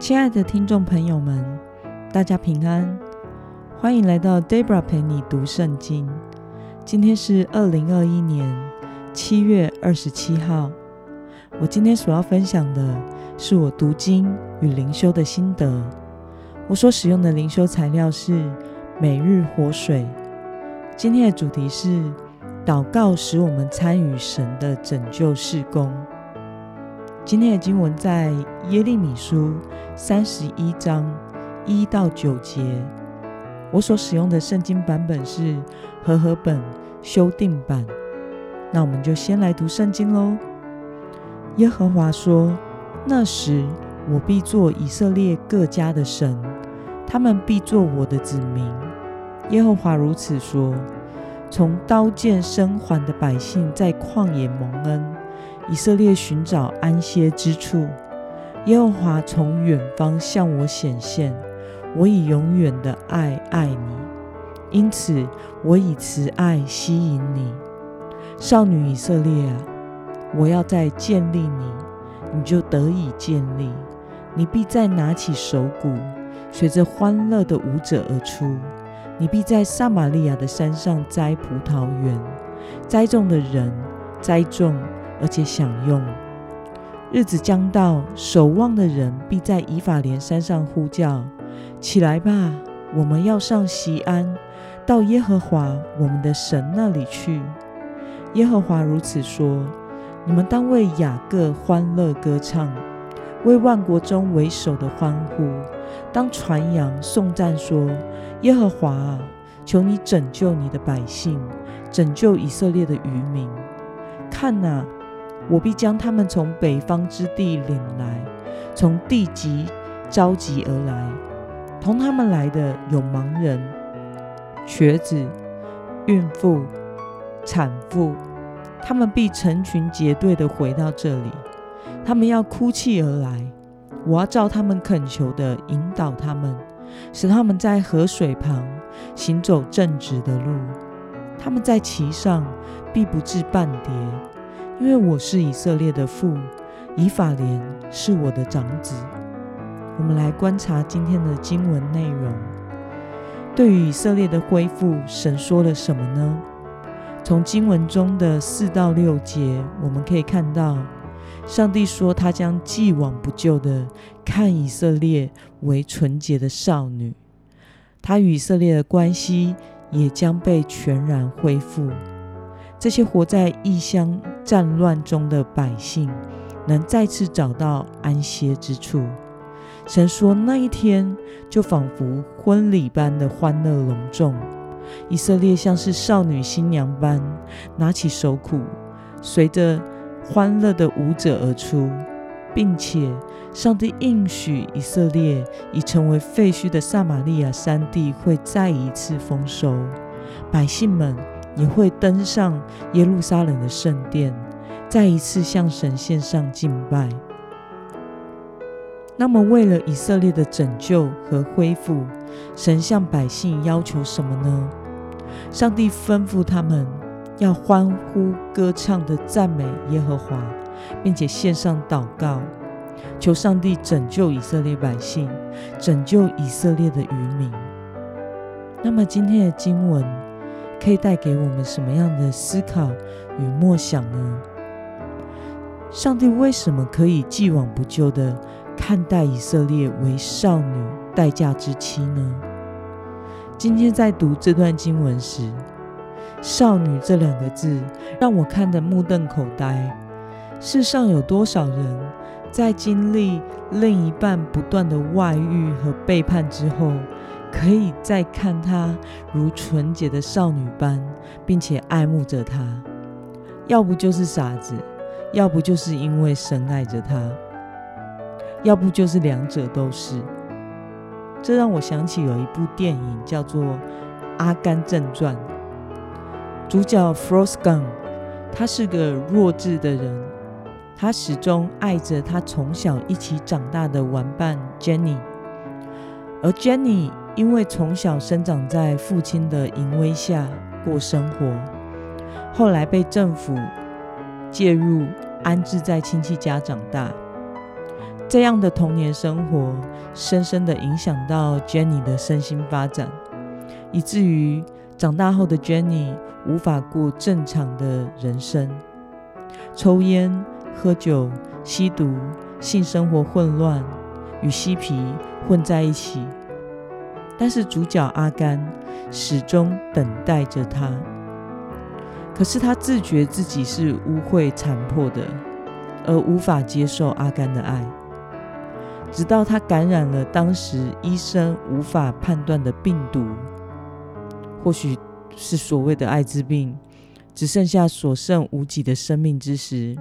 亲爱的听众朋友们，大家平安，欢迎来到 Debra 陪你读圣经。今天是二零二一年七月二十七号。我今天所要分享的是我读经与灵修的心得。我所使用的灵修材料是每日活水。今天的主题是祷告，使我们参与神的拯救事工。今天的经文在耶利米书三十一章一到九节。我所使用的圣经版本是和合本修订版。那我们就先来读圣经喽。耶和华说：“那时我必做以色列各家的神，他们必做我的子民。”耶和华如此说：“从刀剑生还的百姓在旷野蒙恩。”以色列寻找安歇之处，耶和华从远方向我显现，我以永远的爱爱你，因此我以慈爱吸引你，少女以色列啊！我要再建立你，你就得以建立，你必再拿起手鼓，随着欢乐的舞者而出，你必在撒玛利亚的山上栽葡萄园，栽种的人栽种。而且享用。日子将到，守望的人必在以法莲山上呼叫：“起来吧，我们要上西安，到耶和华我们的神那里去。”耶和华如此说：“你们当为雅各欢乐歌唱，为万国中为首的欢呼，当传扬颂赞说：耶和华啊，求你拯救你的百姓，拯救以色列的渔民。看哪！”我必将他们从北方之地领来，从地极召集而来。同他们来的有盲人、瘸子、孕妇、产妇，他们必成群结队的回到这里。他们要哭泣而来，我要照他们恳求的引导他们，使他们在河水旁行走正直的路。他们在其上必不至半跌。因为我是以色列的父，以法莲是我的长子。我们来观察今天的经文内容。对于以色列的恢复，神说了什么呢？从经文中的四到六节，我们可以看到，上帝说他将既往不咎的看以色列为纯洁的少女，他与以色列的关系也将被全然恢复。这些活在异乡战乱中的百姓，能再次找到安歇之处。神说，那一天就仿佛婚礼般的欢乐隆重，以色列像是少女新娘般，拿起手鼓，随着欢乐的舞者而出，并且上帝应许以色列已成为废墟的撒玛利亚山地会再一次丰收，百姓们。你会登上耶路撒冷的圣殿，再一次向神献上敬拜。那么，为了以色列的拯救和恢复，神向百姓要求什么呢？上帝吩咐他们要欢呼歌唱的赞美耶和华，并且献上祷告，求上帝拯救以色列百姓，拯救以色列的渔民。那么，今天的经文。可以带给我们什么样的思考与默想呢？上帝为什么可以既往不咎的看待以色列为少女待嫁之妻呢？今天在读这段经文时，“少女”这两个字让我看得目瞪口呆。世上有多少人在经历另一半不断的外遇和背叛之后？可以再看她如纯洁的少女般，并且爱慕着她，要不就是傻子，要不就是因为深爱着她，要不就是两者都是。这让我想起有一部电影叫做《阿甘正传》，主角 Frost Gun，他是个弱智的人，他始终爱着他从小一起长大的玩伴 Jenny，而 Jenny。因为从小生长在父亲的淫威下过生活，后来被政府介入安置在亲戚家长大。这样的童年生活，深深的影响到 Jenny 的身心发展，以至于长大后的 Jenny 无法过正常的人生，抽烟、喝酒、吸毒，性生活混乱，与嬉皮混在一起。但是主角阿甘始终等待着他，可是他自觉自己是污秽残破的，而无法接受阿甘的爱。直到他感染了当时医生无法判断的病毒，或许是所谓的艾滋病，只剩下所剩无几的生命之时，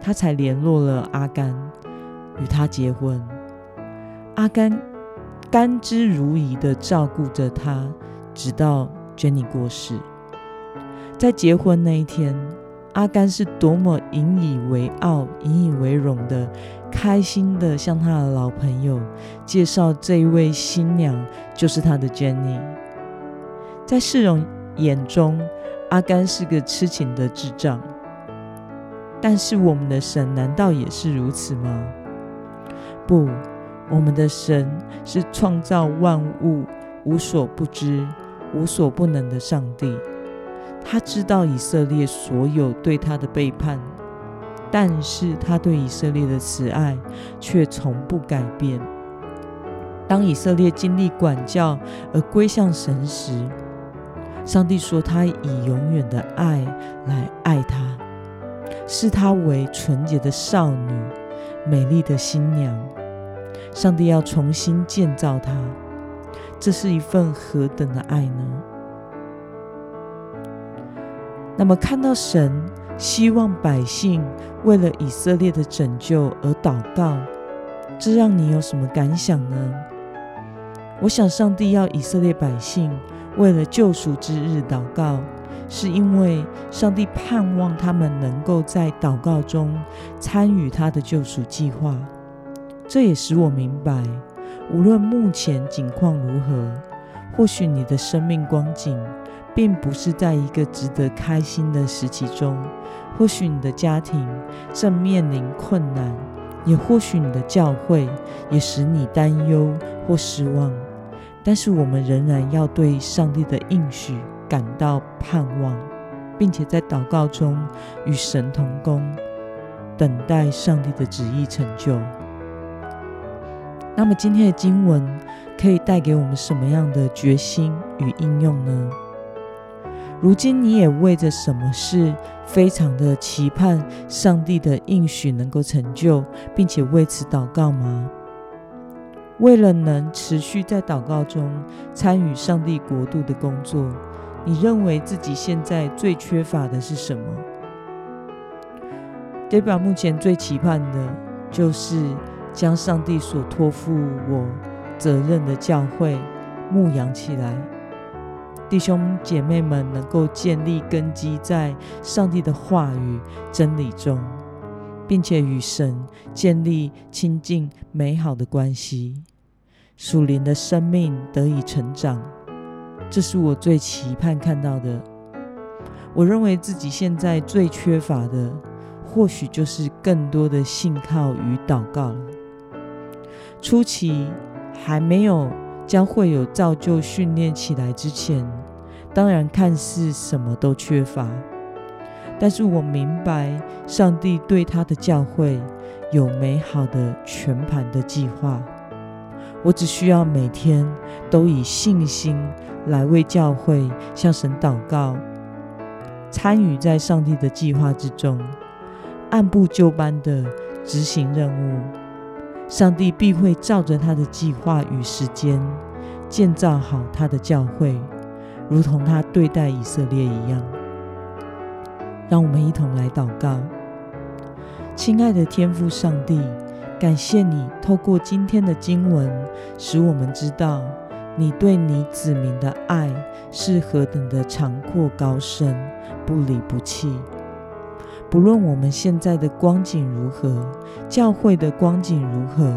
他才联络了阿甘，与他结婚。阿甘。甘之如饴的照顾着她，直到 Jenny 过世。在结婚那一天，阿甘是多么引以为傲、引以为荣的，开心的向他的老朋友介绍这一位新娘就是他的 Jenny。在世人眼中，阿甘是个痴情的智障，但是我们的神难道也是如此吗？不。我们的神是创造万物、无所不知、无所不能的上帝。他知道以色列所有对他的背叛，但是他对以色列的慈爱却从不改变。当以色列经历管教而归向神时，上帝说他以永远的爱来爱他，视他为纯洁的少女、美丽的新娘。上帝要重新建造他，这是一份何等的爱呢？那么，看到神希望百姓为了以色列的拯救而祷告，这让你有什么感想呢？我想，上帝要以色列百姓为了救赎之日祷告，是因为上帝盼望他们能够在祷告中参与他的救赎计划。这也使我明白，无论目前境况如何，或许你的生命光景并不是在一个值得开心的时期中，或许你的家庭正面临困难，也或许你的教会也使你担忧或失望。但是我们仍然要对上帝的应许感到盼望，并且在祷告中与神同工，等待上帝的旨意成就。那么今天的经文可以带给我们什么样的决心与应用呢？如今你也为着什么事非常的期盼上帝的应许能够成就，并且为此祷告吗？为了能持续在祷告中参与上帝国度的工作，你认为自己现在最缺乏的是什么？Debra 目前最期盼的就是。将上帝所托付我责任的教会牧养起来，弟兄姐妹们能够建立根基在上帝的话语真理中，并且与神建立亲近美好的关系，属灵的生命得以成长。这是我最期盼看到的。我认为自己现在最缺乏的，或许就是更多的信靠与祷告了。初期还没有将会有造就训练起来之前，当然看似什么都缺乏，但是我明白上帝对他的教会有美好的全盘的计划。我只需要每天都以信心来为教会向神祷告，参与在上帝的计划之中，按部就班的执行任务。上帝必会照着他的计划与时间建造好他的教会，如同他对待以色列一样。让我们一同来祷告，亲爱的天父上帝，感谢你透过今天的经文，使我们知道你对你子民的爱是何等的长阔高深，不离不弃。不论我们现在的光景如何，教会的光景如何，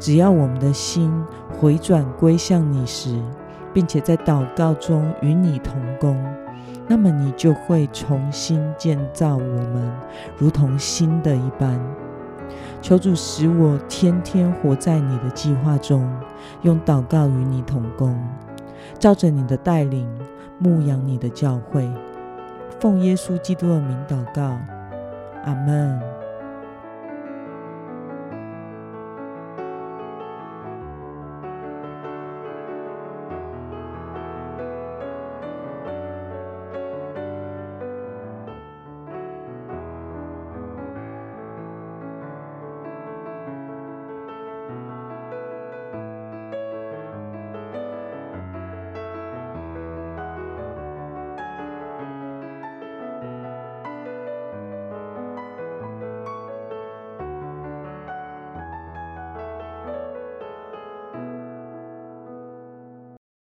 只要我们的心回转归向你时，并且在祷告中与你同工，那么你就会重新建造我们，如同新的一般。求主使我天天活在你的计划中，用祷告与你同工，照着你的带领牧养你的教会。奉耶稣基督的名祷告，阿门。